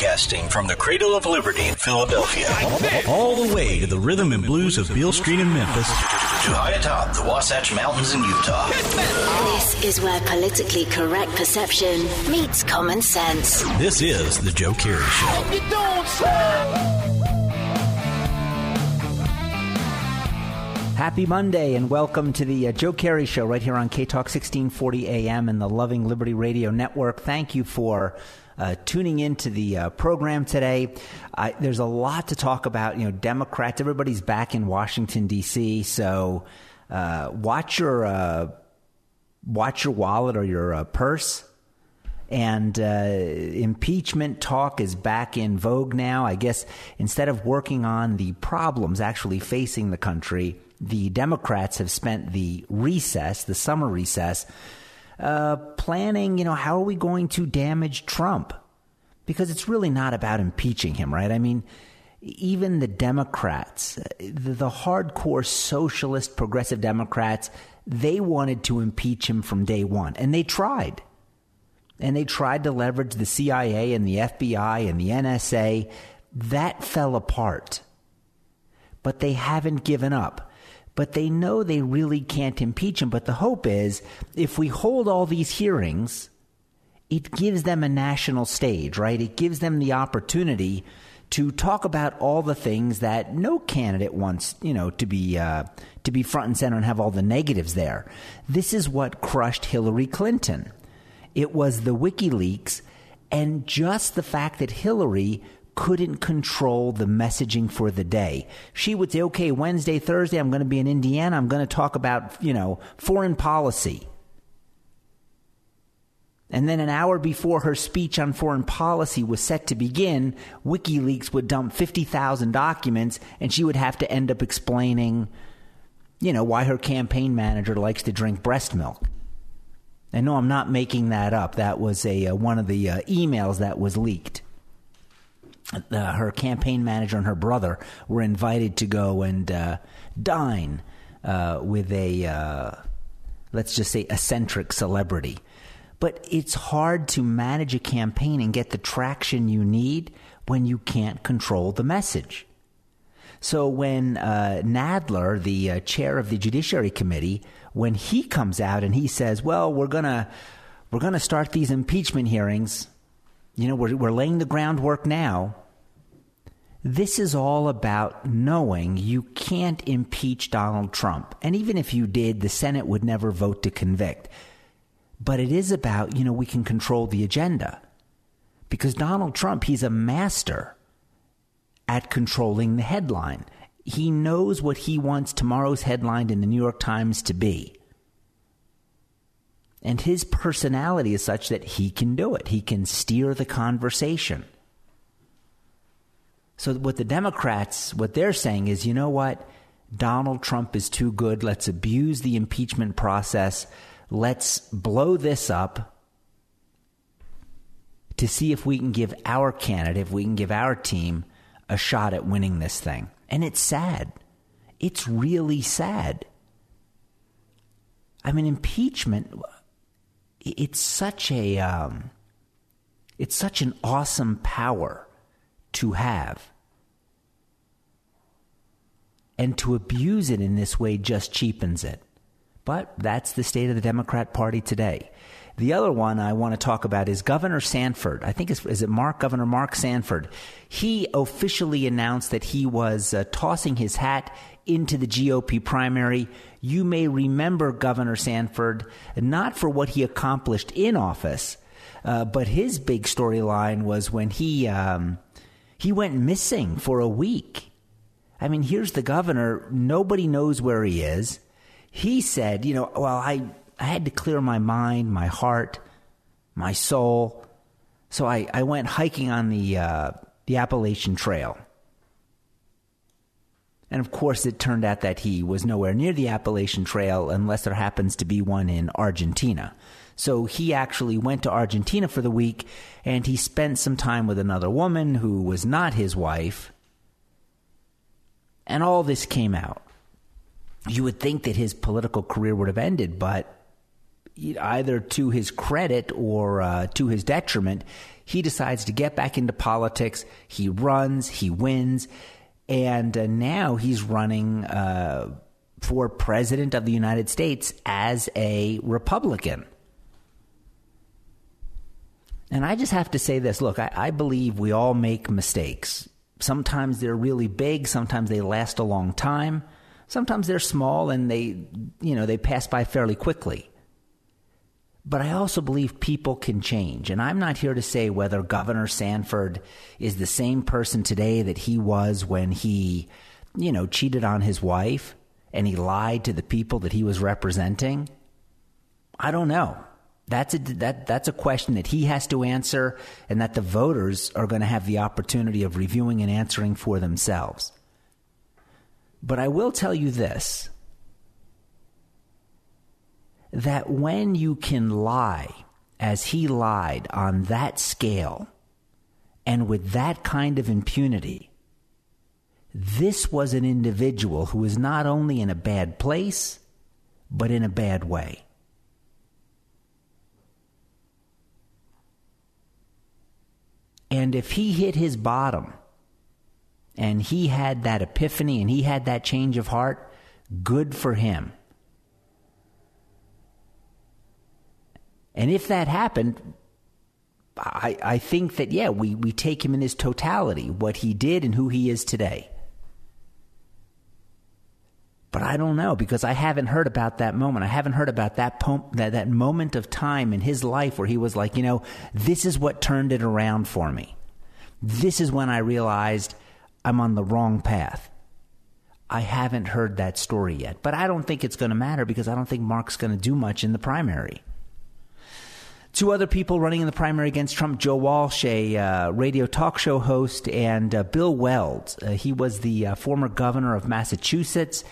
Broadcasting from the cradle of liberty in Philadelphia. All the way to the rhythm and blues of Beale Street in Memphis. To high atop the Wasatch Mountains in Utah. This is where politically correct perception meets common sense. This is The Joe Kerry Show. Happy Monday and welcome to the uh, Joe Kerry Show right here on K Talk 1640 AM and the Loving Liberty Radio Network. Thank you for uh, tuning into the uh, program today. there's a lot to talk about. You know, Democrats, everybody's back in Washington, D.C., so uh, watch your uh, watch your wallet or your uh, purse. And impeachment talk is back in vogue now. I guess instead of working on the problems actually facing the country, the Democrats have spent the recess, the summer recess, uh, planning, you know, how are we going to damage Trump? Because it's really not about impeaching him, right? I mean, even the Democrats, the, the hardcore socialist progressive Democrats, they wanted to impeach him from day one, and they tried. And they tried to leverage the CIA and the FBI and the NSA. That fell apart. But they haven't given up but they know they really can't impeach him. But the hope is if we hold all these hearings, it gives them a national stage, right? It gives them the opportunity to talk about all the things that no candidate wants, you know, to be uh, to be front and center and have all the negatives there. This is what crushed Hillary Clinton. It was the WikiLeaks and just the fact that Hillary couldn't control the messaging for the day. She would say, okay, Wednesday, Thursday, I'm going to be in Indiana. I'm going to talk about, you know, foreign policy. And then an hour before her speech on foreign policy was set to begin, WikiLeaks would dump 50,000 documents and she would have to end up explaining, you know, why her campaign manager likes to drink breast milk. And no, I'm not making that up. That was a uh, one of the uh, emails that was leaked her campaign manager and her brother were invited to go and uh, dine uh, with a, uh, let's just say, eccentric celebrity. But it's hard to manage a campaign and get the traction you need when you can't control the message. So when uh, Nadler, the uh, chair of the Judiciary Committee, when he comes out and he says, "Well, we're gonna we're gonna start these impeachment hearings," you know, we're we're laying the groundwork now. This is all about knowing you can't impeach Donald Trump. And even if you did, the Senate would never vote to convict. But it is about, you know, we can control the agenda. Because Donald Trump, he's a master at controlling the headline. He knows what he wants tomorrow's headline in the New York Times to be. And his personality is such that he can do it. He can steer the conversation. So what the Democrats, what they're saying is, you know what? Donald Trump is too good. Let's abuse the impeachment process. Let's blow this up to see if we can give our candidate, if we can give our team a shot at winning this thing. And it's sad. It's really sad. I mean, impeachment, it's such a, um, it's such an awesome power to have. And to abuse it in this way just cheapens it. But that's the state of the Democrat Party today. The other one I want to talk about is Governor Sanford. I think it's, is it Mark Governor Mark Sanford. He officially announced that he was uh, tossing his hat into the GOP primary. You may remember Governor Sanford not for what he accomplished in office, uh, but his big storyline was when he um, he went missing for a week. I mean, here's the governor. Nobody knows where he is. He said, you know, well, I, I had to clear my mind, my heart, my soul. So I, I went hiking on the, uh, the Appalachian Trail. And of course, it turned out that he was nowhere near the Appalachian Trail unless there happens to be one in Argentina. So he actually went to Argentina for the week and he spent some time with another woman who was not his wife. And all this came out. You would think that his political career would have ended, but either to his credit or uh, to his detriment, he decides to get back into politics. He runs, he wins, and uh, now he's running uh, for president of the United States as a Republican. And I just have to say this look, I, I believe we all make mistakes. Sometimes they're really big, sometimes they last a long time. Sometimes they're small and they, you know, they pass by fairly quickly. But I also believe people can change. And I'm not here to say whether Governor Sanford is the same person today that he was when he, you know, cheated on his wife and he lied to the people that he was representing. I don't know. That's a, that, that's a question that he has to answer and that the voters are going to have the opportunity of reviewing and answering for themselves. But I will tell you this that when you can lie as he lied on that scale and with that kind of impunity, this was an individual who was not only in a bad place, but in a bad way. And if he hit his bottom and he had that epiphany and he had that change of heart, good for him. And if that happened, I, I think that, yeah, we, we take him in his totality, what he did and who he is today. But I don't know because I haven't heard about that moment. I haven't heard about that, that that moment of time in his life where he was like, you know, this is what turned it around for me. This is when I realized I'm on the wrong path. I haven't heard that story yet, but I don't think it's going to matter because I don't think Mark's going to do much in the primary. Two other people running in the primary against Trump Joe Walsh, a uh, radio talk show host, and uh, Bill Weld. Uh, he was the uh, former governor of Massachusetts.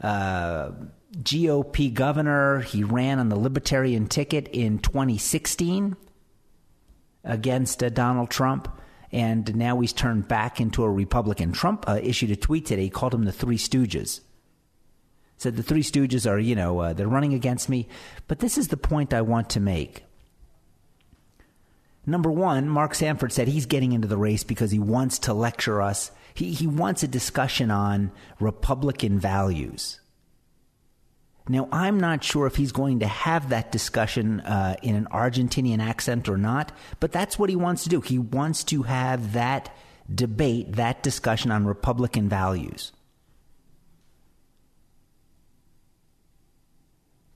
Uh, GOP governor. He ran on the Libertarian ticket in 2016 against uh, Donald Trump, and now he's turned back into a Republican. Trump issued a tweet today. He called him the Three Stooges. Said the Three Stooges are, you know, uh, they're running against me. But this is the point I want to make. Number one, Mark Sanford said he's getting into the race because he wants to lecture us he, he wants a discussion on Republican values. Now, I'm not sure if he's going to have that discussion uh, in an Argentinian accent or not, but that's what he wants to do. He wants to have that debate, that discussion on Republican values.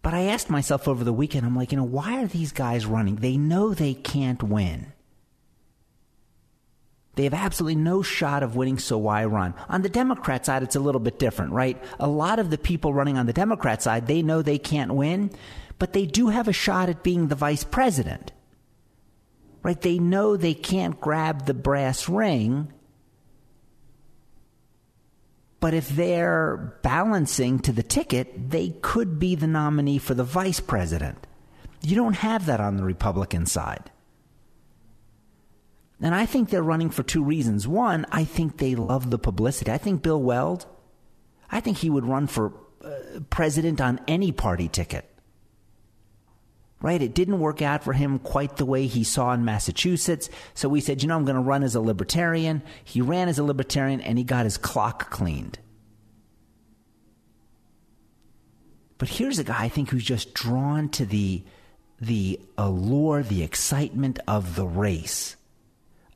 But I asked myself over the weekend, I'm like, you know, why are these guys running? They know they can't win. They have absolutely no shot of winning, so why run? On the Democrat side, it's a little bit different, right? A lot of the people running on the Democrat side, they know they can't win, but they do have a shot at being the vice president. Right? They know they can't grab the brass ring, but if they're balancing to the ticket, they could be the nominee for the vice president. You don't have that on the Republican side. And I think they're running for two reasons. One, I think they love the publicity. I think Bill Weld, I think he would run for uh, president on any party ticket. Right? It didn't work out for him quite the way he saw in Massachusetts. So he said, you know, I'm going to run as a libertarian. He ran as a libertarian and he got his clock cleaned. But here's a guy I think who's just drawn to the the allure, the excitement of the race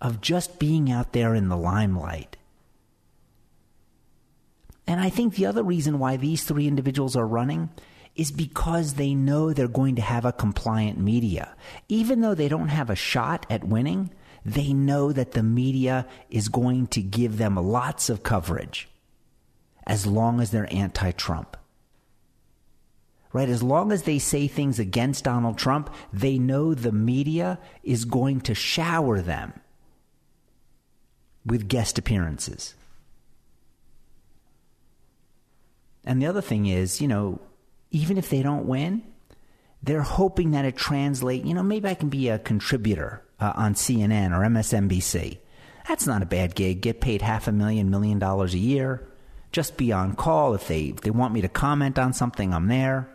of just being out there in the limelight. And I think the other reason why these three individuals are running is because they know they're going to have a compliant media. Even though they don't have a shot at winning, they know that the media is going to give them lots of coverage as long as they're anti Trump. Right? As long as they say things against Donald Trump, they know the media is going to shower them with guest appearances. And the other thing is, you know, even if they don't win, they're hoping that it translates. You know, maybe I can be a contributor uh, on CNN or MSNBC. That's not a bad gig. Get paid half a million, million dollars a year. Just be on call. If they, if they want me to comment on something, I'm there.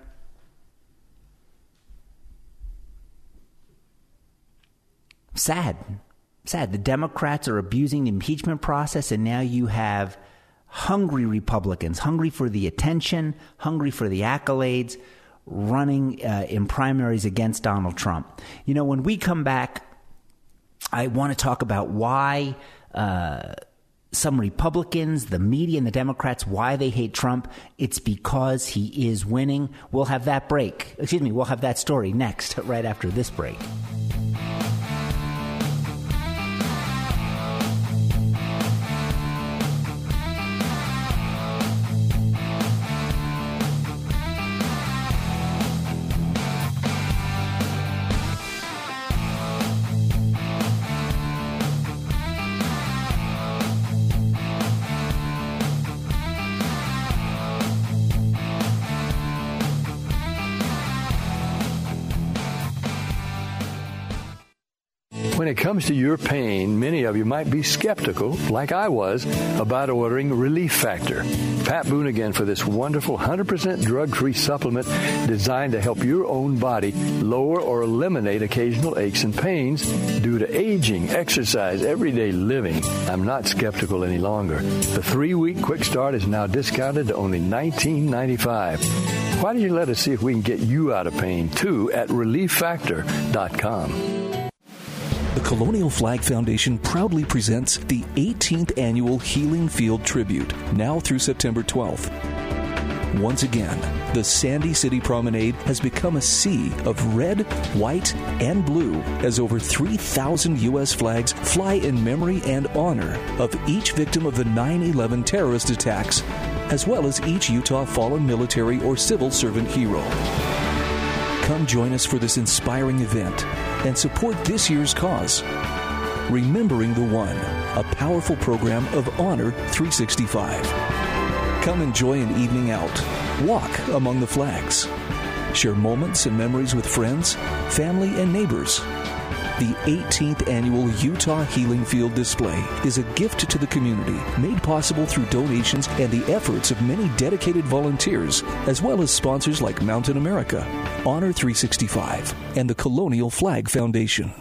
Sad. Sad. The Democrats are abusing the impeachment process, and now you have hungry Republicans, hungry for the attention, hungry for the accolades, running uh, in primaries against Donald Trump. You know, when we come back, I want to talk about why. Uh, some Republicans, the media, and the Democrats why they hate Trump. It's because he is winning. We'll have that break. Excuse me, we'll have that story next, right after this break. Comes to your pain, many of you might be skeptical, like I was, about ordering Relief Factor. Pat Boone again for this wonderful 100% drug free supplement designed to help your own body lower or eliminate occasional aches and pains due to aging, exercise, everyday living. I'm not skeptical any longer. The three week quick start is now discounted to only $19.95. Why don't you let us see if we can get you out of pain too at relieffactor.com. Colonial Flag Foundation proudly presents the 18th annual Healing Field Tribute, now through September 12th. Once again, the Sandy City Promenade has become a sea of red, white, and blue as over 3,000 U.S. flags fly in memory and honor of each victim of the 9 11 terrorist attacks, as well as each Utah fallen military or civil servant hero. Come join us for this inspiring event and support this year's cause. Remembering the One, a powerful program of Honor 365. Come enjoy an evening out. Walk among the flags. Share moments and memories with friends, family, and neighbors. The 18th annual Utah Healing Field Display is a gift to the community made possible through donations and the efforts of many dedicated volunteers, as well as sponsors like Mountain America, Honor 365, and the Colonial Flag Foundation.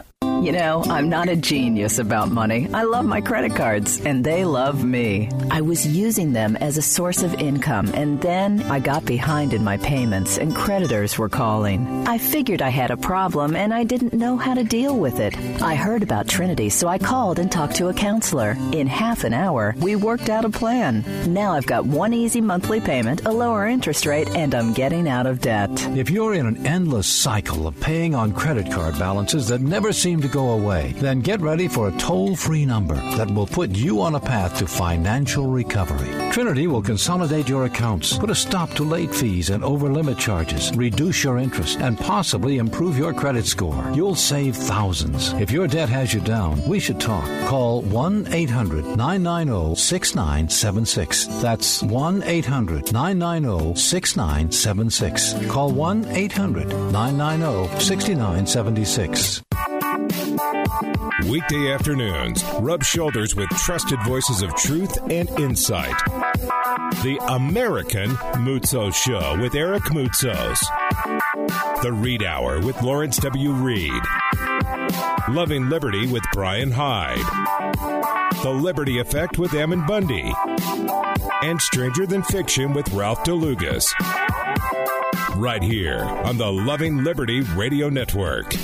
You know, I'm not a genius about money. I love my credit cards, and they love me. I was using them as a source of income, and then I got behind in my payments, and creditors were calling. I figured I had a problem, and I didn't know how to deal with it. I heard about Trinity, so I called and talked to a counselor. In half an hour, we worked out a plan. Now I've got one easy monthly payment, a lower interest rate, and I'm getting out of debt. If you're in an endless cycle of paying on credit card balances that never seem to go away, then get ready for a toll free number that will put you on a path to financial recovery. Trinity will consolidate your accounts, put a stop to late fees and over limit charges, reduce your interest, and possibly improve your credit score. You'll save thousands. If your debt has you down, we should talk. Call 1 800 990 6976. That's 1 800 990 6976. Call 1 800 990 6976. Weekday afternoons, rub shoulders with trusted voices of truth and insight. The American Moutsos Show with Eric Moutsos. The Reed Hour with Lawrence W. Reed. Loving Liberty with Brian Hyde. The Liberty Effect with Ammon Bundy. And Stranger Than Fiction with Ralph DeLugas. Right here on the Loving Liberty Radio Network.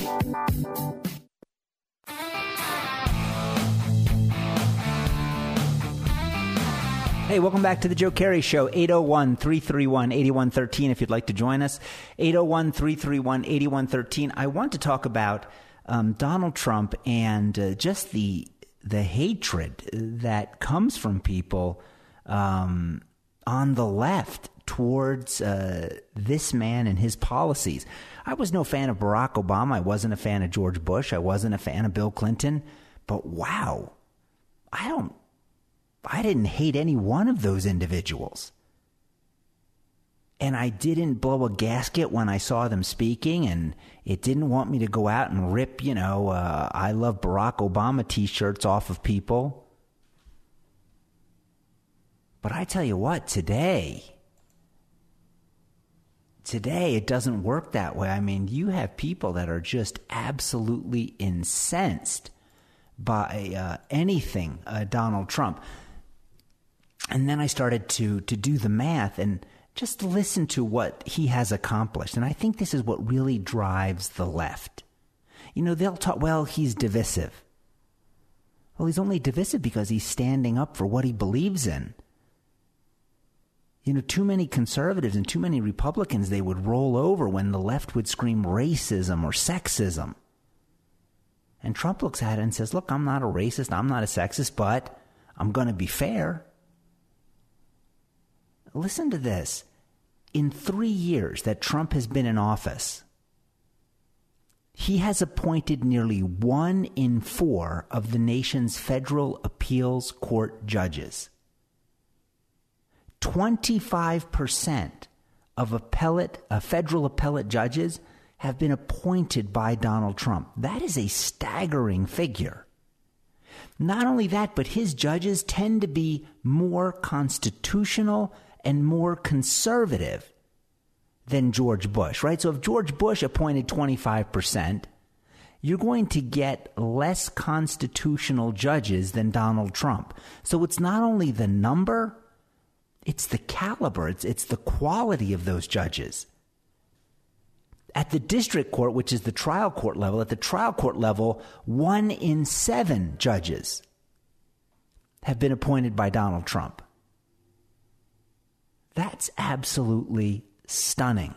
Hey, welcome back to the Joe Kerry Show, 801 331 8113. If you'd like to join us, 801 331 8113. I want to talk about um, Donald Trump and uh, just the, the hatred that comes from people um, on the left towards uh, this man and his policies. I was no fan of Barack Obama. I wasn't a fan of George Bush. I wasn't a fan of Bill Clinton. But wow, I don't I didn't hate any one of those individuals. And I didn't blow a gasket when I saw them speaking, and it didn't want me to go out and rip, you know, uh, I love Barack Obama t shirts off of people. But I tell you what, today, Today, it doesn't work that way. I mean, you have people that are just absolutely incensed by uh, anything uh, Donald Trump. And then I started to to do the math and just listen to what he has accomplished. And I think this is what really drives the left. You know, they'll talk, well, he's divisive. Well, he's only divisive because he's standing up for what he believes in. You know, too many conservatives and too many Republicans, they would roll over when the left would scream racism or sexism. And Trump looks at it and says, Look, I'm not a racist, I'm not a sexist, but I'm going to be fair. Listen to this. In three years that Trump has been in office, he has appointed nearly one in four of the nation's federal appeals court judges. 25% of appellate, uh, federal appellate judges have been appointed by Donald Trump. That is a staggering figure. Not only that, but his judges tend to be more constitutional and more conservative than George Bush, right? So if George Bush appointed 25%, you're going to get less constitutional judges than Donald Trump. So it's not only the number, it's the caliber, it's, it's the quality of those judges. At the district court, which is the trial court level, at the trial court level, one in seven judges have been appointed by Donald Trump. That's absolutely stunning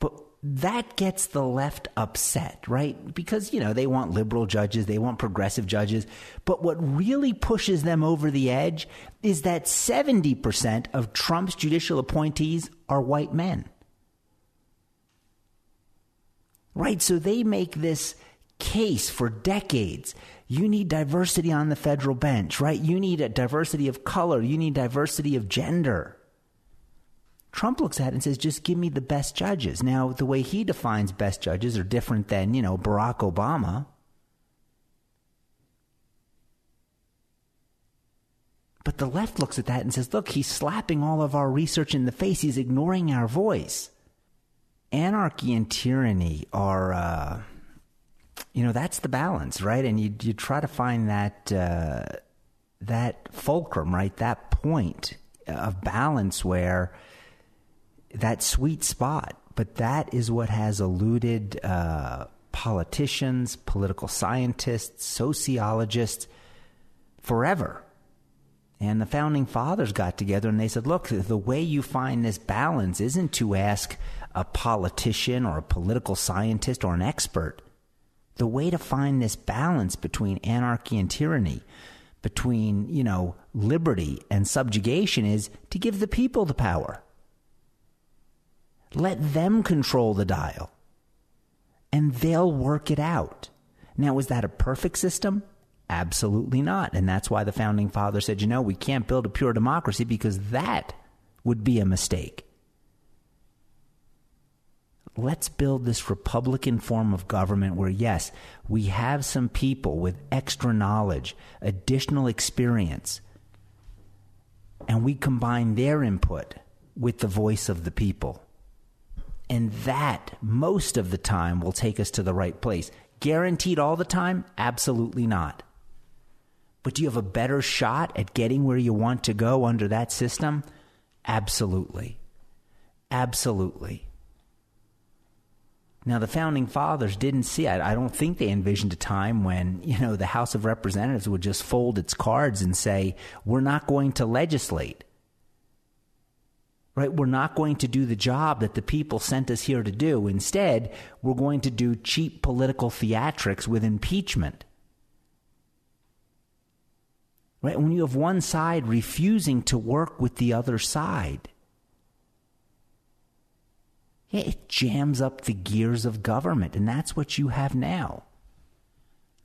But that gets the left upset, right? Because, you know, they want liberal judges, they want progressive judges. But what really pushes them over the edge is that 70% of Trump's judicial appointees are white men. Right? So they make this case for decades. You need diversity on the federal bench, right? You need a diversity of color, you need diversity of gender. Trump looks at it and says, just give me the best judges. Now, the way he defines best judges are different than, you know, Barack Obama. But the left looks at that and says, look, he's slapping all of our research in the face. He's ignoring our voice. Anarchy and tyranny are, uh, you know, that's the balance, right? And you, you try to find that, uh, that fulcrum, right? That point of balance where that sweet spot. But that is what has eluded uh, politicians, political scientists, sociologists forever. And the founding fathers got together and they said, look, the way you find this balance isn't to ask a politician or a political scientist or an expert. The way to find this balance between anarchy and tyranny, between, you know, liberty and subjugation is to give the people the power. Let them control the dial and they'll work it out. Now, is that a perfect system? Absolutely not. And that's why the founding father said, you know, we can't build a pure democracy because that would be a mistake. Let's build this Republican form of government where, yes, we have some people with extra knowledge, additional experience, and we combine their input with the voice of the people. And that, most of the time, will take us to the right place. Guaranteed all the time? Absolutely not. But do you have a better shot at getting where you want to go under that system? Absolutely. Absolutely. Now, the founding fathers didn't see, I, I don't think they envisioned a time when, you know, the House of Representatives would just fold its cards and say, we're not going to legislate right? We're not going to do the job that the people sent us here to do. Instead, we're going to do cheap political theatrics with impeachment. Right? When you have one side refusing to work with the other side, it jams up the gears of government, and that's what you have now.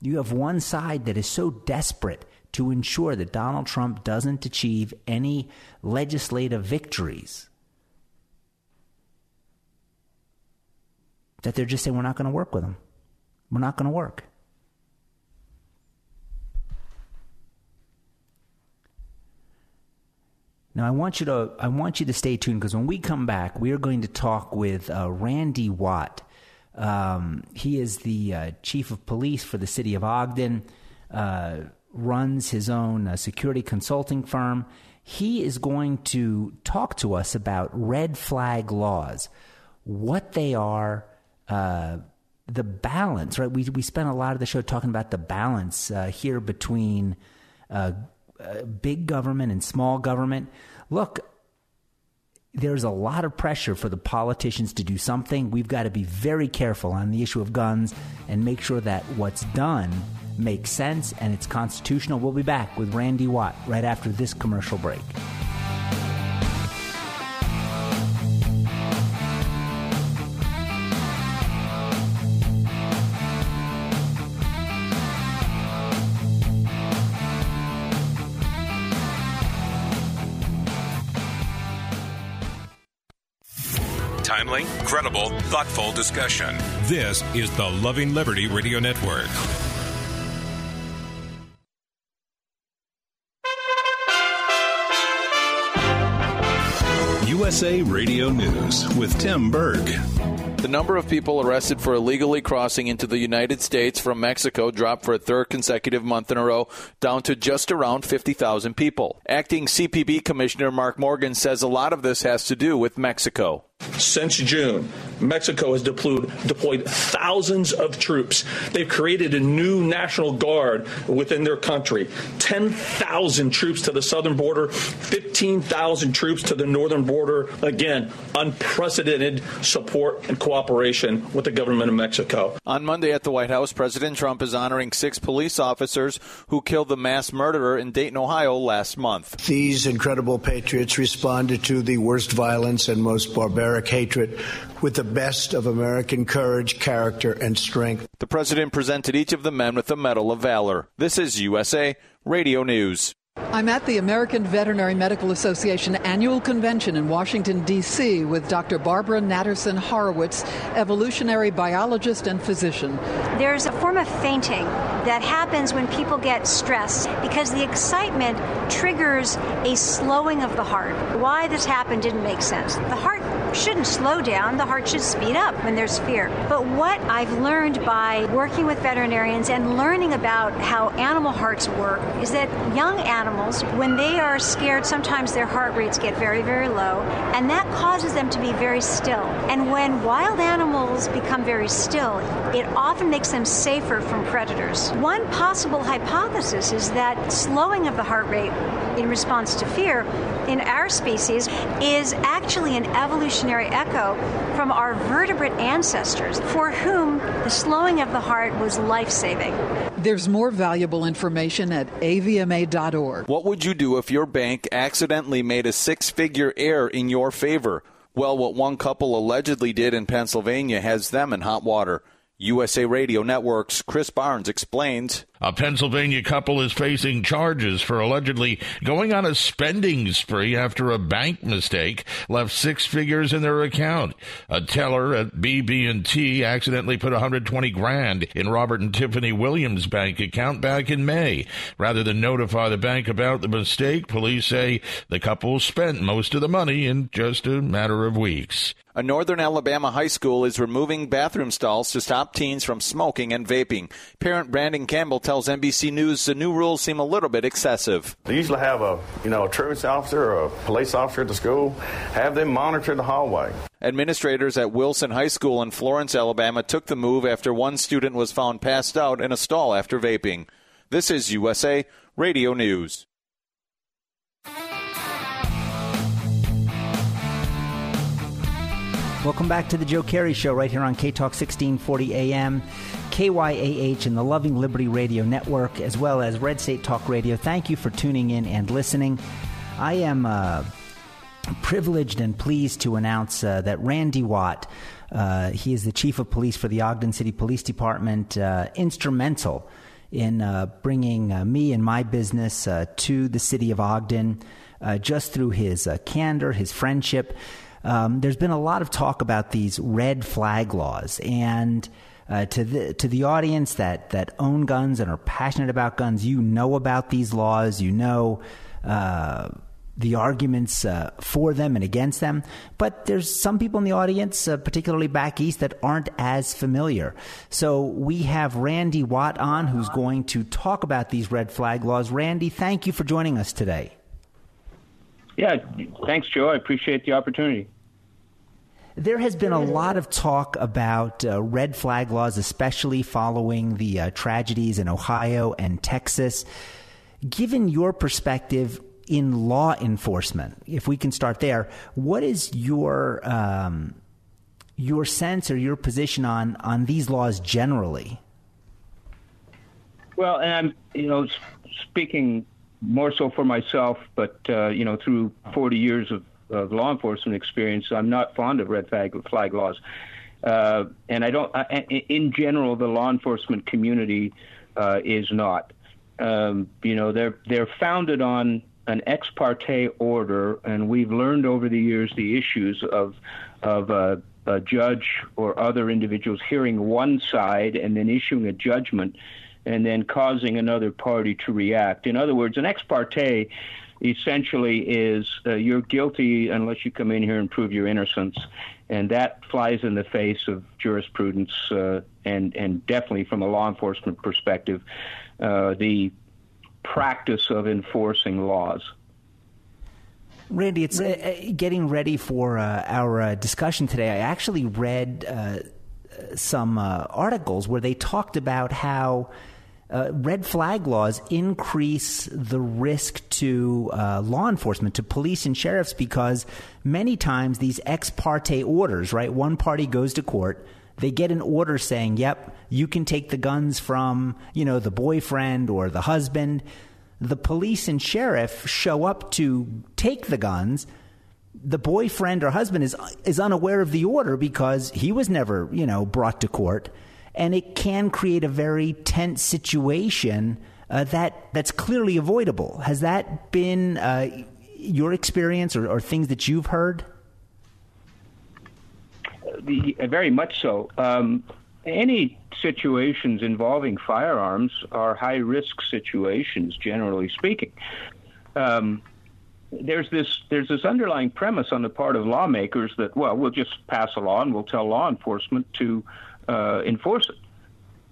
You have one side that is so desperate to ensure that Donald Trump doesn't achieve any legislative victories. That they're just saying, we're not going to work with him. We're not going to work. Now, I want you to I want you to stay tuned because when we come back, we are going to talk with uh, Randy Watt. Um, he is the uh, chief of police for the city of Ogden, uh, runs his own uh, security consulting firm. He is going to talk to us about red flag laws, what they are, uh, the balance. Right? We we spent a lot of the show talking about the balance uh, here between uh, big government and small government. Look, there's a lot of pressure for the politicians to do something. We've got to be very careful on the issue of guns and make sure that what's done makes sense and it's constitutional. We'll be back with Randy Watt right after this commercial break. Timely, credible, thoughtful discussion. This is the Loving Liberty Radio Network. USA Radio News with Tim Berg. The number of people arrested for illegally crossing into the United States from Mexico dropped for a third consecutive month in a row, down to just around 50,000 people. Acting CBP Commissioner Mark Morgan says a lot of this has to do with Mexico. Since June, Mexico has deployed, deployed thousands of troops. They've created a new National Guard within their country 10,000 troops to the southern border, 15,000 troops to the northern border. Again, unprecedented support and cooperation with the government of Mexico. On Monday at the White House, President Trump is honoring six police officers who killed the mass murderer in Dayton, Ohio last month. These incredible patriots responded to the worst violence and most barbaric hatred with the best of American courage, character, and strength. The president presented each of the men with the Medal of Valor. This is USA Radio News. I'm at the American Veterinary Medical Association annual convention in Washington, D.C., with Dr. Barbara Natterson Horowitz, evolutionary biologist and physician. There's a form of fainting that happens when people get stressed because the excitement triggers a slowing of the heart. Why this happened didn't make sense. The heart shouldn't slow down, the heart should speed up when there's fear. But what I've learned by working with veterinarians and learning about how animal hearts work is that young animals, when they are scared, sometimes their heart rates get very, very low, and that causes them to be very still. And when wild animals become very still, it often makes them safer from predators. One possible hypothesis is that slowing of the heart rate in response to fear in our species is actually an evolutionary echo from our vertebrate ancestors for whom the slowing of the heart was life saving. There's more valuable information at avma.org. What would you do if your bank accidentally made a six figure error in your favor? Well, what one couple allegedly did in Pennsylvania has them in hot water. USA Radio Network's Chris Barnes explains. A Pennsylvania couple is facing charges for allegedly going on a spending spree after a bank mistake left six figures in their account. A teller at BB&T accidentally put 120 grand in Robert and Tiffany Williams' bank account back in May. Rather than notify the bank about the mistake, police say the couple spent most of the money in just a matter of weeks. A northern Alabama high school is removing bathroom stalls to stop teens from smoking and vaping. Parent Brandon Campbell tells NBC News the new rules seem a little bit excessive. They usually have a, you know, a truce officer or a police officer at the school, have them monitor the hallway. Administrators at Wilson High School in Florence, Alabama took the move after one student was found passed out in a stall after vaping. This is USA Radio News. Welcome back to the Joe Kerry Show right here on K Talk 1640 AM, KYAH, and the Loving Liberty Radio Network, as well as Red State Talk Radio. Thank you for tuning in and listening. I am uh, privileged and pleased to announce uh, that Randy Watt, uh, he is the chief of police for the Ogden City Police Department, uh, instrumental in uh, bringing uh, me and my business to the city of Ogden. just through his candor, his friendship, um, there's been a lot of talk about these red flag laws, and uh, to the to the audience that that own guns and are passionate about guns, you know about these laws. You know. Uh, the arguments uh, for them and against them. But there's some people in the audience, uh, particularly back east, that aren't as familiar. So we have Randy Watt on who's going to talk about these red flag laws. Randy, thank you for joining us today. Yeah, thanks, Joe. I appreciate the opportunity. There has been a lot of talk about uh, red flag laws, especially following the uh, tragedies in Ohio and Texas. Given your perspective, in law enforcement, if we can start there, what is your um, your sense or your position on on these laws generally? Well, and I'm you know speaking more so for myself, but uh, you know through 40 years of, of, law enforcement experience, so I'm not fond of red flag flag laws, uh, and I don't. I, in general, the law enforcement community uh, is not. Um, you know, they're they're founded on an ex parte order, and we've learned over the years the issues of of a, a judge or other individuals hearing one side and then issuing a judgment, and then causing another party to react. In other words, an ex parte essentially is uh, you're guilty unless you come in here and prove your innocence, and that flies in the face of jurisprudence uh, and and definitely from a law enforcement perspective, uh, the practice of enforcing laws. Randy, it's uh, uh, getting ready for uh, our discussion today. I actually read some articles where they talked about how Uh, red flag laws increase the risk to uh, law enforcement, to police and sheriffs, because many times these ex parte orders, right? One party goes to court they get an order saying, "Yep, you can take the guns from, you know, the boyfriend or the husband." The police and sheriff show up to take the guns. The boyfriend or husband is is unaware of the order because he was never, you know, brought to court, and it can create a very tense situation uh, that that's clearly avoidable. Has that been uh, your experience or, or things that you've heard? the, very much so. Um, any situations involving firearms are high risk situations, generally speaking. Um, there's this there's this underlying premise on the part of lawmakers that well we'll just pass a law and we'll tell law enforcement to uh, enforce it,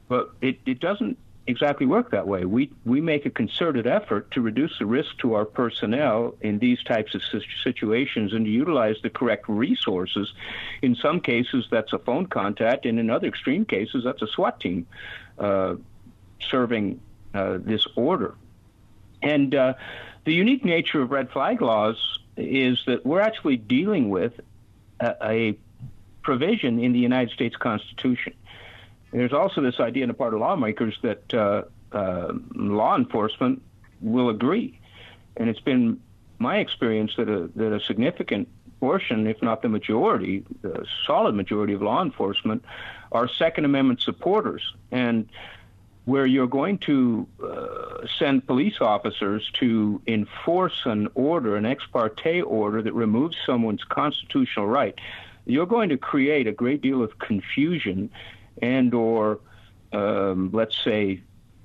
but it, it doesn't exactly work that way. We we make a concerted effort to reduce the risk to our personnel in these types of situations and to utilize the correct resources. In some cases, that's a phone contact, and in other extreme cases, that's a SWAT team uh, serving uh, this order. And uh, the unique nature of red flag laws is that we're actually dealing with a, a provision in the United States Constitution. There's also this idea on the part of lawmakers that uh, uh, law enforcement will agree, and it's been my experience that a that a significant portion, if not the majority, the solid majority of law enforcement, are Second Amendment supporters, and where you're going to uh, send police officers to enforce an order, an ex parte order that removes someone's constitutional right, you're going to create a great deal of confusion and or um, let's say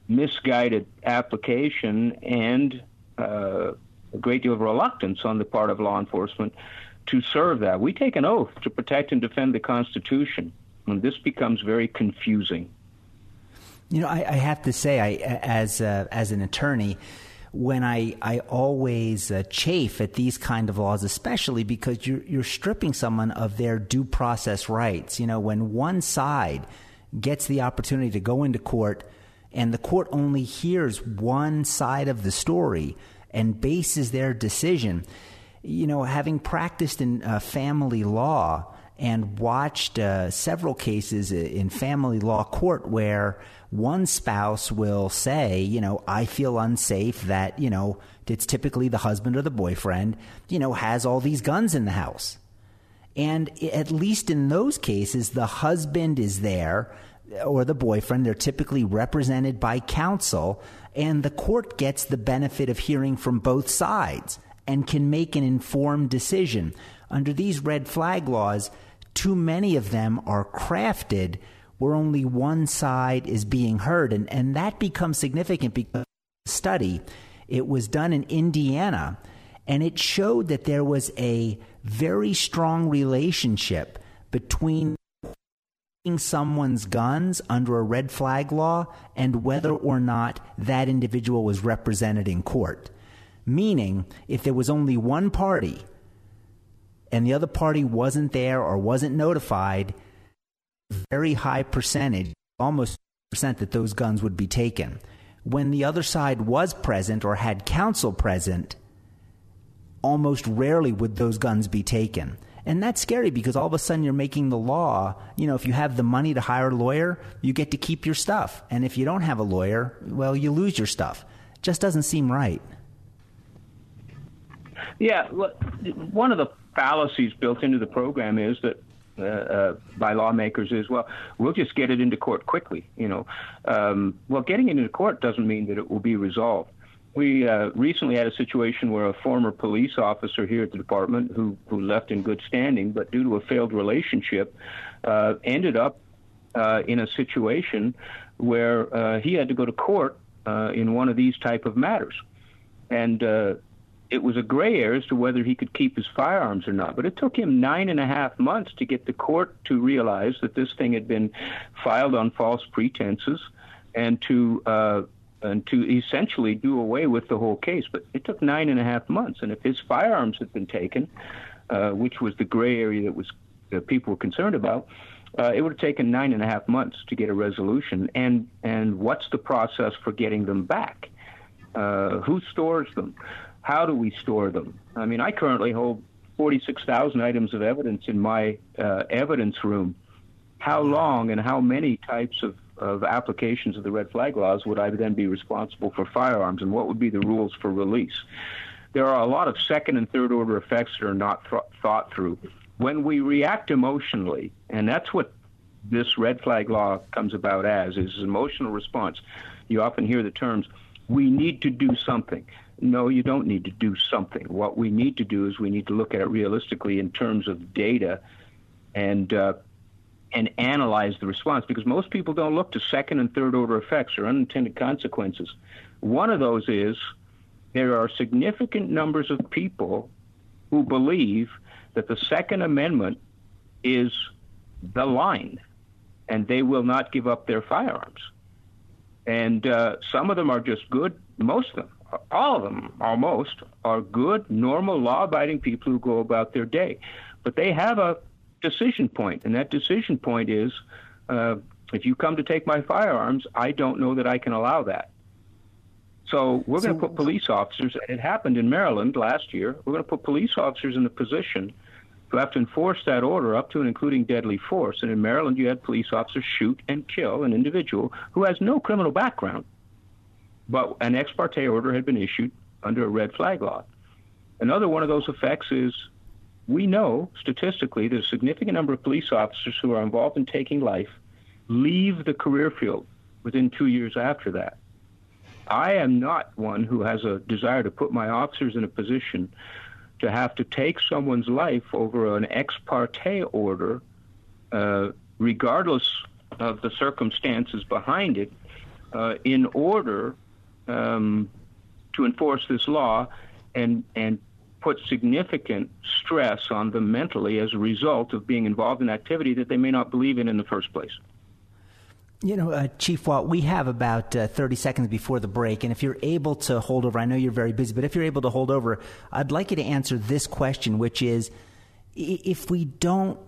misguided application and uh, a great deal of reluctance on the part of law enforcement to serve that. We take an oath to protect and defend the Constitution, and this becomes very confusing. You know, I, I have to say, I as uh, as an attorney, when I I always uh, chafe at these kind of laws, especially because you're you're stripping someone of their due process rights. You know, when one side gets the opportunity to go into court and the court only hears one side of the story and bases their decision, you know, having practiced in uh, family law and watched uh, several cases in family law court where one spouse will say, you know, I feel unsafe that, you know, it's typically the husband or the boyfriend, you know, has all these guns in the house. And at least in those cases, the husband is there or the boyfriend. They're typically represented by counsel, and the court gets the benefit of hearing from both sides and can make an informed decision. Under these red flag laws, too many of them are crafted where only one side is being heard. And, and that becomes significant because study, it was done in Indiana, And it showed that there was a very strong relationship between someone's guns under a red flag law and whether or not that individual was represented in court. Meaning, if there was only one party and the other party wasn't there or wasn't notified, very high percentage, almost percent that those guns would be taken. When the other side was present or had counsel present, almost rarely would those guns be taken. And that's scary because all of a sudden you're making the law. You know, if you have the money to hire a lawyer, you get to keep your stuff. And if you don't have a lawyer, well, you lose your stuff. Just doesn't seem right. Yeah, one of the fallacies built into the program is that uh, uh, by lawmakers is well, we'll just get it into court quickly. You know, um, well, getting it into court doesn't mean that it will be resolved. We uh, recently had a situation where a former police officer here at the department, who who left in good standing, but due to a failed relationship, uh, ended up uh, in a situation where uh, he had to go to court in one of these type of matters, and it was a gray area as to whether he could keep his firearms or not. But it took him nine and a half months to get the court to realize that this thing had been filed on false pretenses and to uh, and to essentially do away with the whole case. But it took nine and a half months, and if his firearms had been taken, uh, which was the gray area that was that people were concerned about, uh, it would have taken nine and a half months to get a resolution. And and what's the process for getting them back? Uh, who stores them? How do we store them? I mean, I currently hold 46,000 items of evidence in my uh, evidence room. How long and how many types of of applications of the red flag laws would I then be responsible for firearms, and what would be the rules for release? There are a lot of second and third order effects that are not th- thought through. When we react emotionally, and that's what this red flag law comes about as, is emotional response. You often hear the terms, we need to do something. No, you don't need to do something. What we need to do is we need to look at it realistically in terms of data and uh, and analyze the response because most people don't look to second and third order effects or unintended consequences. One of those is there are significant numbers of people who believe that the Second Amendment is the line and they will not give up their firearms. And uh, some of them are just good, most of them, all of them almost, are good, normal, law abiding people who go about their day. But they have a decision point, and that decision point is uh, if you come to take my firearms, I don't know that I can allow that. So we're so, going to put police officers, it happened in Maryland last year, we're going to put police officers in the position to have to enforce that order up to and including deadly force. And in Maryland, you had police officers shoot and kill an individual who has no criminal background, but an ex parte order had been issued under a red flag law. Another one of those effects is we know statistically that a significant number of police officers who are involved in taking life leave the career field within two years after that. I am not one who has a desire to put my officers in a position to have to take someone's life over an ex parte order, uh, regardless of the circumstances behind it, uh, in order um, to enforce this law and and put significant stress on them mentally as a result of being involved in activity that they may not believe in in the first place. You know, uh, Chief Watt, we have about uh, 30 seconds before the break, and if you're able to hold over, I know you're very busy, but if you're able to hold over, I'd like you to answer this question, which is if we don't,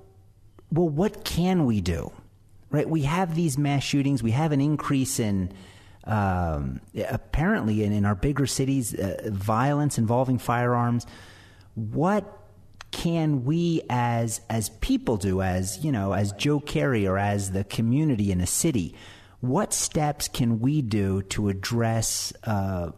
well, what can we do? Right? We have these mass shootings, we have an increase in. Um, apparently, in, in our bigger cities, uh, violence involving firearms. What can we as as people do as you know as Joe Carey or as the community in a city what steps can we do to address uh,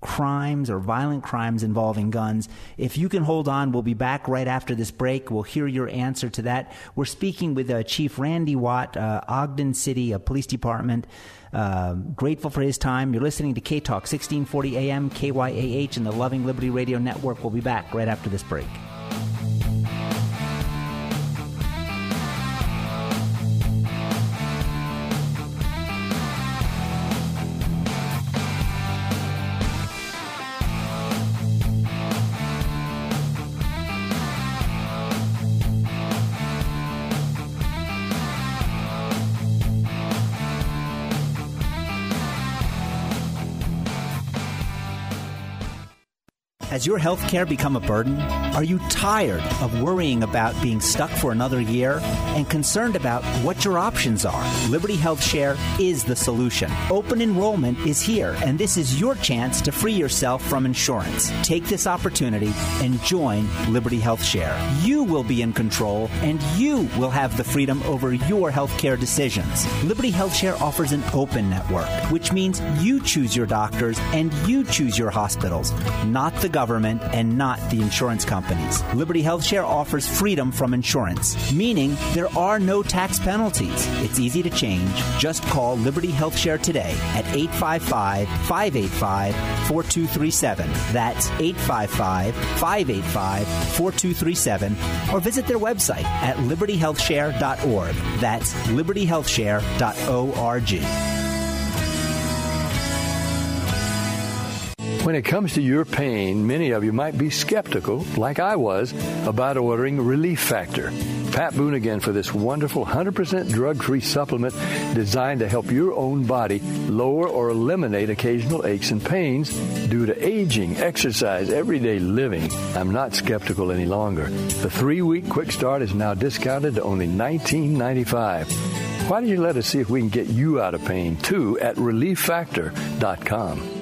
crimes or violent crimes involving guns. If you can hold on, we'll be back right after this break. We'll hear your answer to that. We're speaking with uh, Chief Randy Watt, uh, Ogden City uh, Police Department. Uh, grateful for his time. You're listening to K Talk 1640 AM, KYAH, and the Loving Liberty Radio Network. We'll be back right after this break. Has your health care become a burden? Are you tired of worrying about being stuck for another year and concerned about what your options are? Liberty Health Share is the solution. Open enrollment is here, and this is your chance to free yourself from insurance. Take this opportunity and join Liberty Health Share. You will be in control, and you will have the freedom over your health care decisions. Liberty Health Share offers an open network, which means you choose your doctors and you choose your hospitals, not the government government and not the insurance companies. Liberty Health Share offers freedom from insurance, meaning there are no tax penalties. It's easy to change. Just call Liberty Health Share today at 855 585 4237. That's 855 585 4237. Or visit their website at libertyhealthshare.org. That's libertyhealthshare.org. When it comes to your pain, many of you might be skeptical, like I was, about ordering Relief Factor. Pat Boone again for this wonderful 100% drug free supplement designed to help your own body lower or eliminate occasional aches and pains due to aging, exercise, everyday living. I'm not skeptical any longer. The three week quick start is now discounted to only $19.95. Why don't you let us see if we can get you out of pain too at relieffactor.com.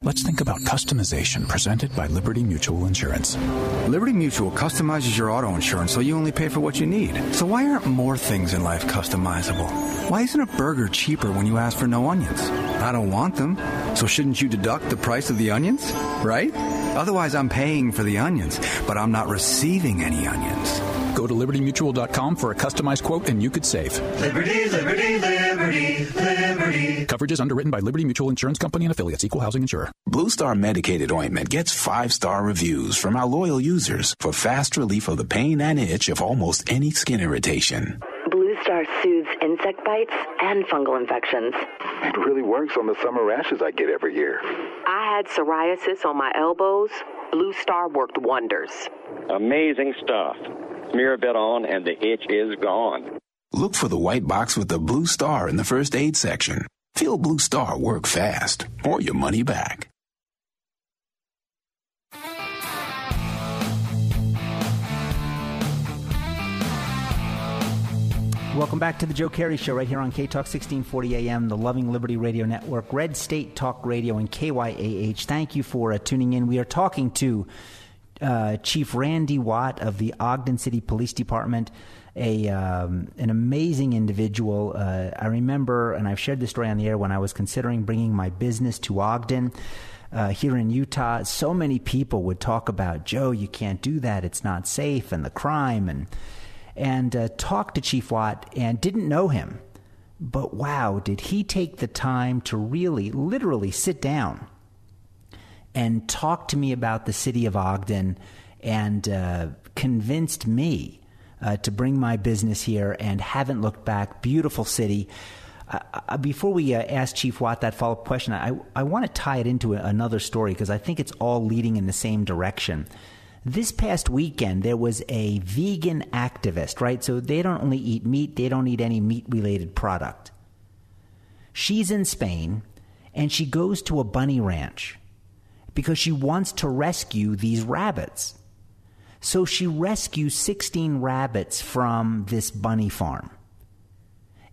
Let's think about customization presented by Liberty Mutual Insurance. Liberty Mutual customizes your auto insurance so you only pay for what you need. So why aren't more things in life customizable? Why isn't a burger cheaper when you ask for no onions? I don't want them. So shouldn't you deduct the price of the onions? Right? Otherwise, I'm paying for the onions, but I'm not receiving any onions. Go to libertymutual.com for a customized quote and you could save. Liberty, liberty, liberty, liberty. Coverage is underwritten by Liberty Mutual Insurance Company and affiliates, equal housing insurer. Blue Star medicated ointment gets five star reviews from our loyal users for fast relief of the pain and itch of almost any skin irritation. Blue Star soothes insect bites and fungal infections. It really works on the summer rashes I get every year. I had psoriasis on my elbows. Blue Star worked wonders. Amazing stuff. Smear a bit on and the itch is gone. Look for the white box with the blue star in the first aid section. Feel Blue Star work fast or your money back. Welcome back to the Joe Kerry Show right here on K Talk 1640 AM, the Loving Liberty Radio Network, Red State Talk Radio, and KYAH. Thank you for uh, tuning in. We are talking to uh, Chief Randy Watt of the Ogden City Police Department, a um, an amazing individual. Uh, I remember, and I've shared this story on the air when I was considering bringing my business to Ogden. Uh, here in Utah, so many people would talk about Joe. You can't do that; it's not safe, and the crime, and and uh, talked to Chief Watt and didn't know him. But wow, did he take the time to really, literally sit down and talk to me about the city of Ogden and uh, convinced me uh, to bring my business here and haven't looked back. Beautiful city. Uh, before we uh, ask Chief Watt that follow up question, I, I want to tie it into another story because I think it's all leading in the same direction. This past weekend, there was a vegan activist, right? So they don't only eat meat, they don't eat any meat related product. She's in Spain and she goes to a bunny ranch because she wants to rescue these rabbits. So she rescues 16 rabbits from this bunny farm.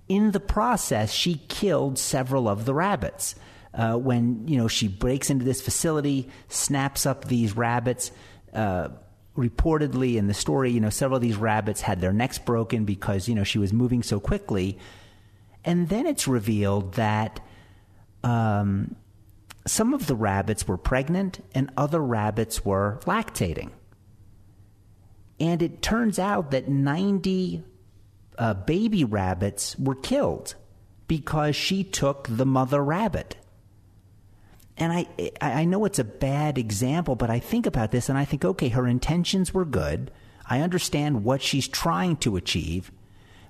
In the process, she killed several of the rabbits. Uh, when you know she breaks into this facility, snaps up these rabbits, uh, reportedly in the story, you know, several of these rabbits had their necks broken because, you know, she was moving so quickly. And then it's revealed that um, some of the rabbits were pregnant and other rabbits were lactating. And it turns out that 90 uh, baby rabbits were killed because she took the mother rabbit. and I, I know it's a bad example, but I think about this and I think, okay, her intentions were good. I understand what she's trying to achieve,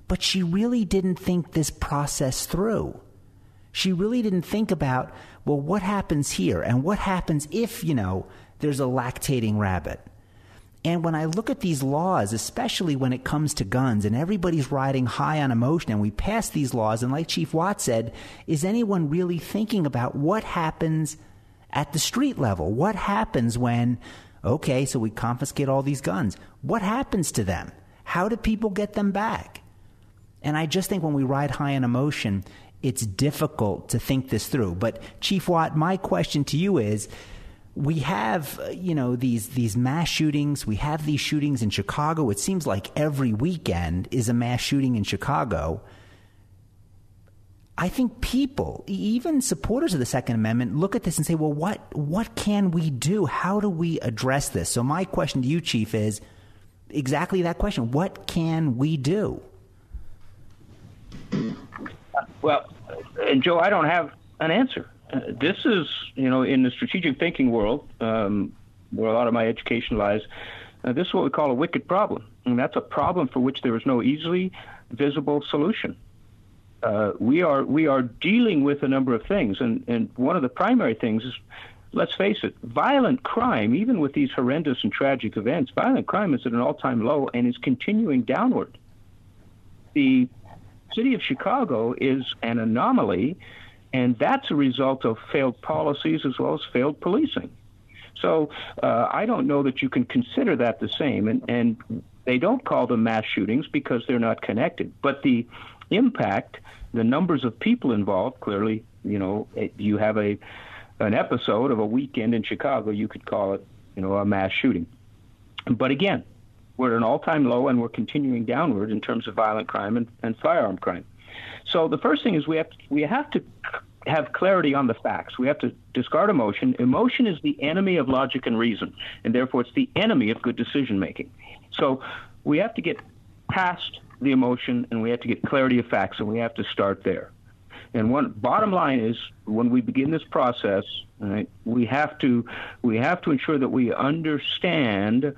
but she really didn't think this process through. She really didn't think about, well, what happens here and what happens if, you know, there's a lactating rabbit. And when I look at these laws, especially when it comes to guns, and everybody's riding high on emotion, and we pass these laws, and like Chief Watt said, is anyone really thinking about what happens at the street level? What happens when, okay, so we confiscate all these guns? What happens to them? How do people get them back? And I just think when we ride high on emotion, it's difficult to think this through. But Chief Watt, my question to you is we have uh, you know these these mass shootings. We have these shootings in Chicago. It seems like every weekend is a mass shooting in Chicago. I think people even supporters of the second amendment look at this and say well what what can we do? How do we address this? So my question to you chief is exactly that question. What can we do? Well Joe I don't have an answer. uh, this is, you know, in the strategic thinking world, um, where a lot of my education lies, uh, this is what we call a wicked problem. And that's a problem for which there is no easily visible solution. Uh, we are we are dealing with a number of things, and, and one of the primary things is, let's face it, violent crime. Even with these horrendous and tragic events, violent crime is at an all-time low and is continuing downward. The city of Chicago is an anomaly and that's a result of failed policies as well as failed policing. So uh, I don't know that you can consider that the same. And, and they don't call them mass shootings because they're not connected. But the impact, the numbers of people involved, clearly, you know, it, you have a an episode of a weekend in Chicago, you could call it, you know, a mass shooting. But again, we're at an all-time low, and we're continuing downward in terms of violent crime and, and firearm crime. So the first thing is we have to, we have to have clarity on the facts. We have to discard emotion. Emotion is the enemy of logic and reason, and therefore it's the enemy of good decision making. So we have to get past the emotion and we have to get clarity of facts, and we have to start there. And one bottom line is when we begin this process, right, we have to we have to ensure that we understand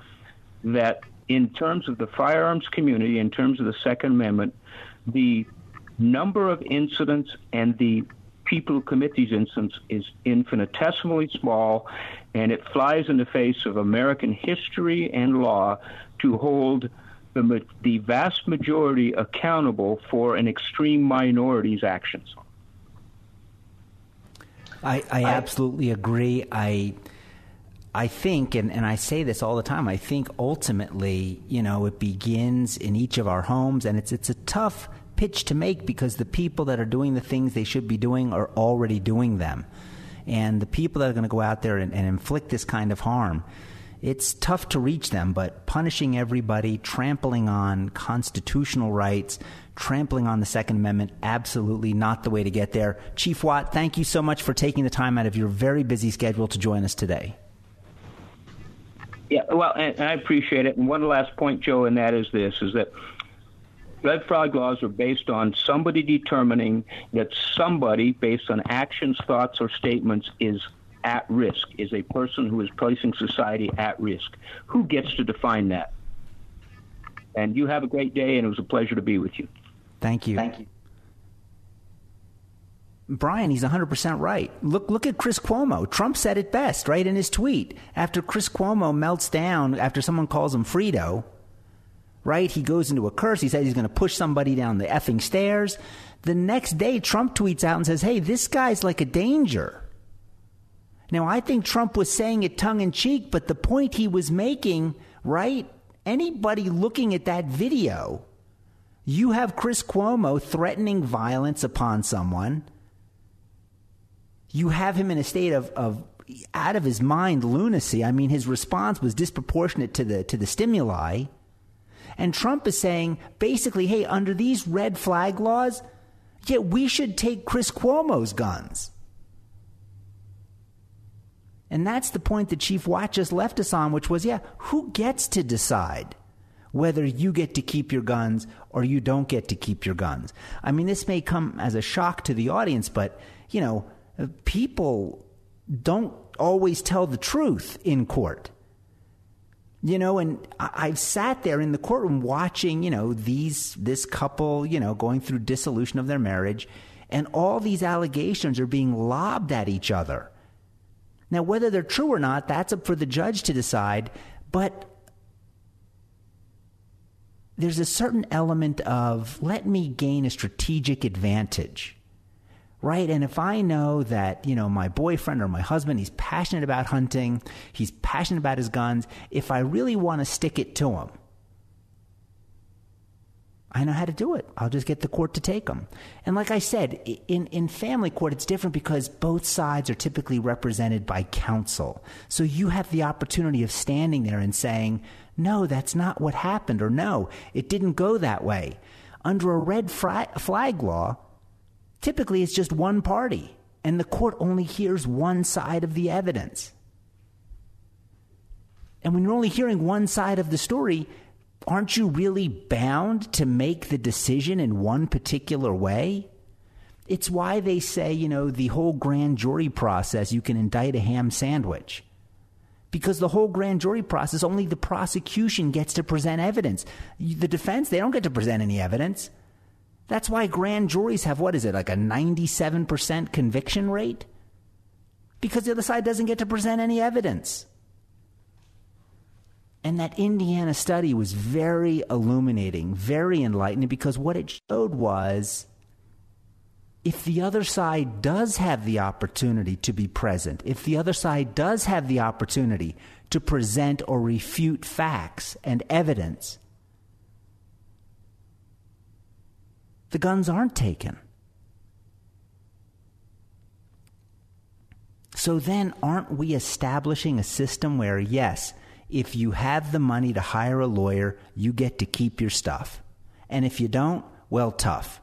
that in terms of the firearms community, in terms of the Second Amendment, the number of incidents and the people who commit these incidents is infinitesimally small, and it flies in the face of American history and law to hold the, the vast majority accountable for an extreme minority's actions. I, I absolutely agree. I I think, and, and I say this all the time, I think ultimately, you know, it begins in each of our homes, and it's it's a tough pitch to make because the people that are doing the things they should be doing are already doing them. And the people that are going to go out there and, and inflict this kind of harm, it's tough to reach them, but punishing everybody, trampling on constitutional rights, trampling on the Second Amendment, absolutely not the way to get there. Chief Watt, thank you so much for taking the time out of your very busy schedule to join us today. Yeah, well, and, and I appreciate it. And one last point, Joe, and that is this: is that red flag laws are based on somebody determining that somebody, based on actions, thoughts, or statements, is at risk, is a person who is placing society at risk. Who gets to define that? And you have a great day, and it was a pleasure to be with you. Thank you. Thank you. Brian, he's 100% right. Look, look at Chris Cuomo. Trump said it best, right, in his tweet. After Chris Cuomo melts down, after someone calls him Frito, right? He goes into a curse. He says he's going to push somebody down the effing stairs. The next day, Trump tweets out and says, hey, this guy's like a danger. Now, I think Trump was saying it tongue in cheek, but the point he was making, right? Anybody looking at that video, you have Chris Cuomo threatening violence upon someone. You have him in a state of, of out of his mind lunacy. I mean, his response was disproportionate to the to the stimuli. And Trump is saying basically, hey, under these red flag laws, yeah, we should take Chris Cuomo's guns. And that's the point that Chief Watt just left us on, which was, yeah, who gets to decide whether you get to keep your guns or you don't get to keep your guns? I mean, this may come as a shock to the audience, but, you know, people don't always tell the truth in court. You know, and I've sat there in the courtroom watching, you know, these this couple, you know, going through dissolution of their marriage, and all these allegations are being lobbed at each other. Now, whether they're true or not, that's up for the judge to decide, but there's a certain element of let me gain a strategic advantage right? And if I know that, you know, my boyfriend or my husband, he's passionate about hunting, he's passionate about his guns, if I really want to stick it to him, I know how to do it. I'll just get the court to take them. And like I said, in, in family court, it's different because both sides are typically represented by counsel. So you have the opportunity of standing there and saying, no, that's not what happened, or no, it didn't go that way. Under a red flag law, Typically, it's just one party, and the court only hears one side of the evidence. And when you're only hearing one side of the story, aren't you really bound to make the decision in one particular way? It's why they say, you know, the whole grand jury process, you can indict a ham sandwich. Because the whole grand jury process, only the prosecution gets to present evidence. The defense, they don't get to present any evidence. That's why grand juries have what is it, like a 97% conviction rate? Because the other side doesn't get to present any evidence. And that Indiana study was very illuminating, very enlightening, because what it showed was if the other side does have the opportunity to be present, if the other side does have the opportunity to present or refute facts and evidence, the guns aren't taken. So then, aren't we establishing a system where, yes, if you have the money to hire a lawyer, you get to keep your stuff. And if you don't, well, tough.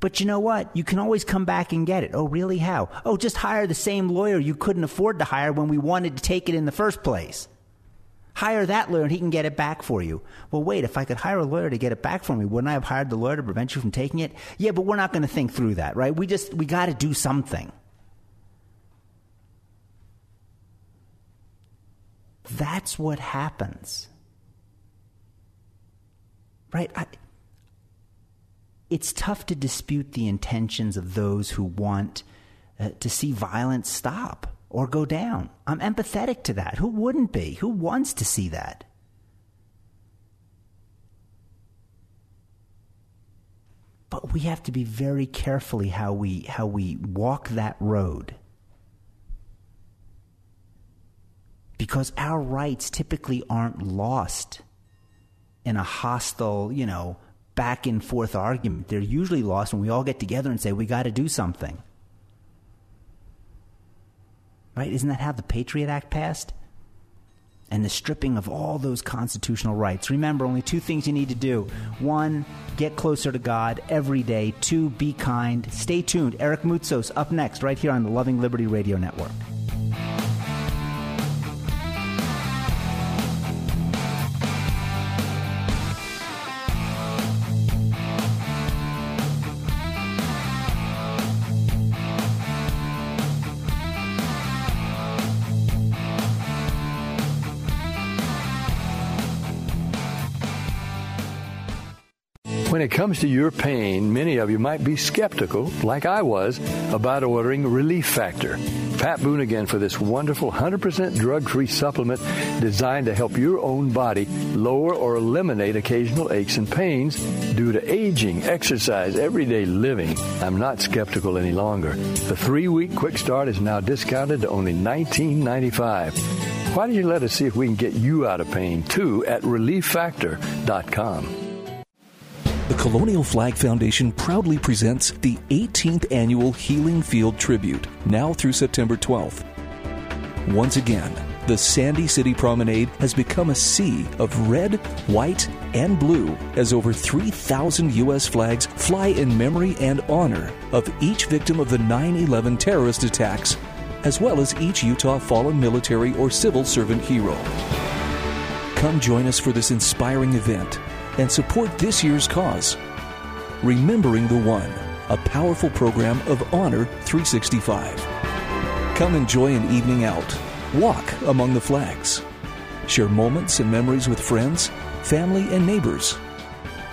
But you know what? You can always come back and get it. Oh, really? How? Oh, just hire the same lawyer you couldn't afford to hire when we wanted to take it in the first place. Hire that lawyer and he can get it back for you. Well, wait, if I could hire a lawyer to get it back for me, wouldn't I have hired the lawyer to prevent you from taking it? Yeah, but we're not going to think through that, right? We just, we got to do something. That's what happens. Right? I, it's tough to dispute the intentions of those who want uh, to see violence stop or go down. I'm empathetic to that. Who wouldn't be? Who wants to see that? But we have to be very carefully how we how we walk that road. Because our rights typically aren't lost in a hostile, you know, back and forth argument. They're usually lost when we all get together and say we got to do something. Right? Isn't that how the Patriot Act passed? And the stripping of all those constitutional rights. Remember, only two things you need to do. One, get closer to God every day. Two, be kind. Stay tuned. Eric Moutsos up next, right here on the Loving Liberty Radio Network. When it comes to your pain, many of you might be skeptical, like I was, about ordering Relief Factor. Pat Boone again for this wonderful 100% drug free supplement designed to help your own body lower or eliminate occasional aches and pains due to aging, exercise, everyday living. I'm not skeptical any longer. The three week quick start is now discounted to only $19.95. Why don't you let us see if we can get you out of pain too at relieffactor.com. The Colonial Flag Foundation proudly presents the 18th annual Healing Field Tribute, now through September 12th. Once again, the Sandy City Promenade has become a sea of red, white, and blue as over 3,000 U.S. flags fly in memory and honor of each victim of the 9 11 terrorist attacks, as well as each Utah fallen military or civil servant hero. Come join us for this inspiring event and support this year's cause. Remembering the One, a powerful program of Honor 365. Come enjoy an evening out. Walk among the flags. Share moments and memories with friends, family, and neighbors.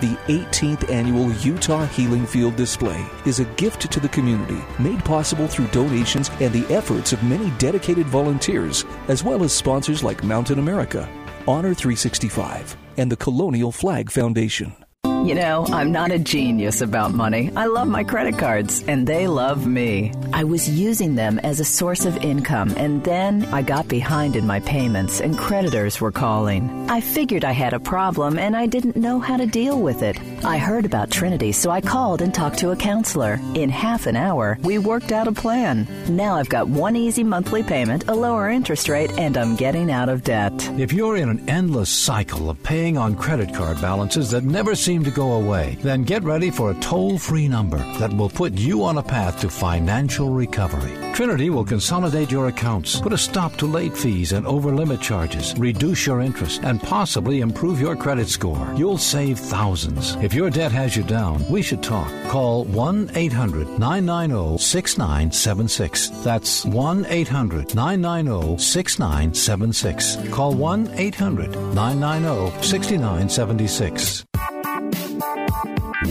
The 18th annual Utah Healing Field Display is a gift to the community made possible through donations and the efforts of many dedicated volunteers, as well as sponsors like Mountain America, Honor 365, and the Colonial Flag Foundation. You know, I'm not a genius about money. I love my credit cards, and they love me. I was using them as a source of income, and then I got behind in my payments, and creditors were calling. I figured I had a problem, and I didn't know how to deal with it. I heard about Trinity, so I called and talked to a counselor. In half an hour, we worked out a plan. Now I've got one easy monthly payment, a lower interest rate, and I'm getting out of debt. If you're in an endless cycle of paying on credit card balances that never seem to go away, then get ready for a toll free number that will put you on a path to financial recovery. Trinity will consolidate your accounts, put a stop to late fees and over limit charges, reduce your interest, and possibly improve your credit score. You'll save thousands. If your debt has you down, we should talk. Call 1 800 990 6976. That's 1 800 990 6976. Call 1 800 990 6976.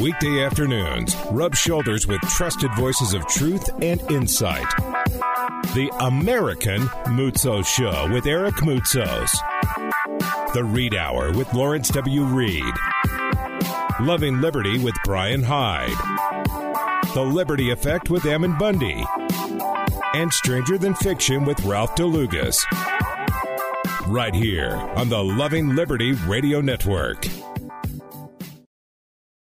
Weekday afternoons, rub shoulders with trusted voices of truth and insight. The American Moutso Show with Eric Moutsos. The Reed Hour with Lawrence W. Reed. Loving Liberty with Brian Hyde. The Liberty Effect with Ammon Bundy. And Stranger Than Fiction with Ralph DeLugas. Right here on the Loving Liberty Radio Network.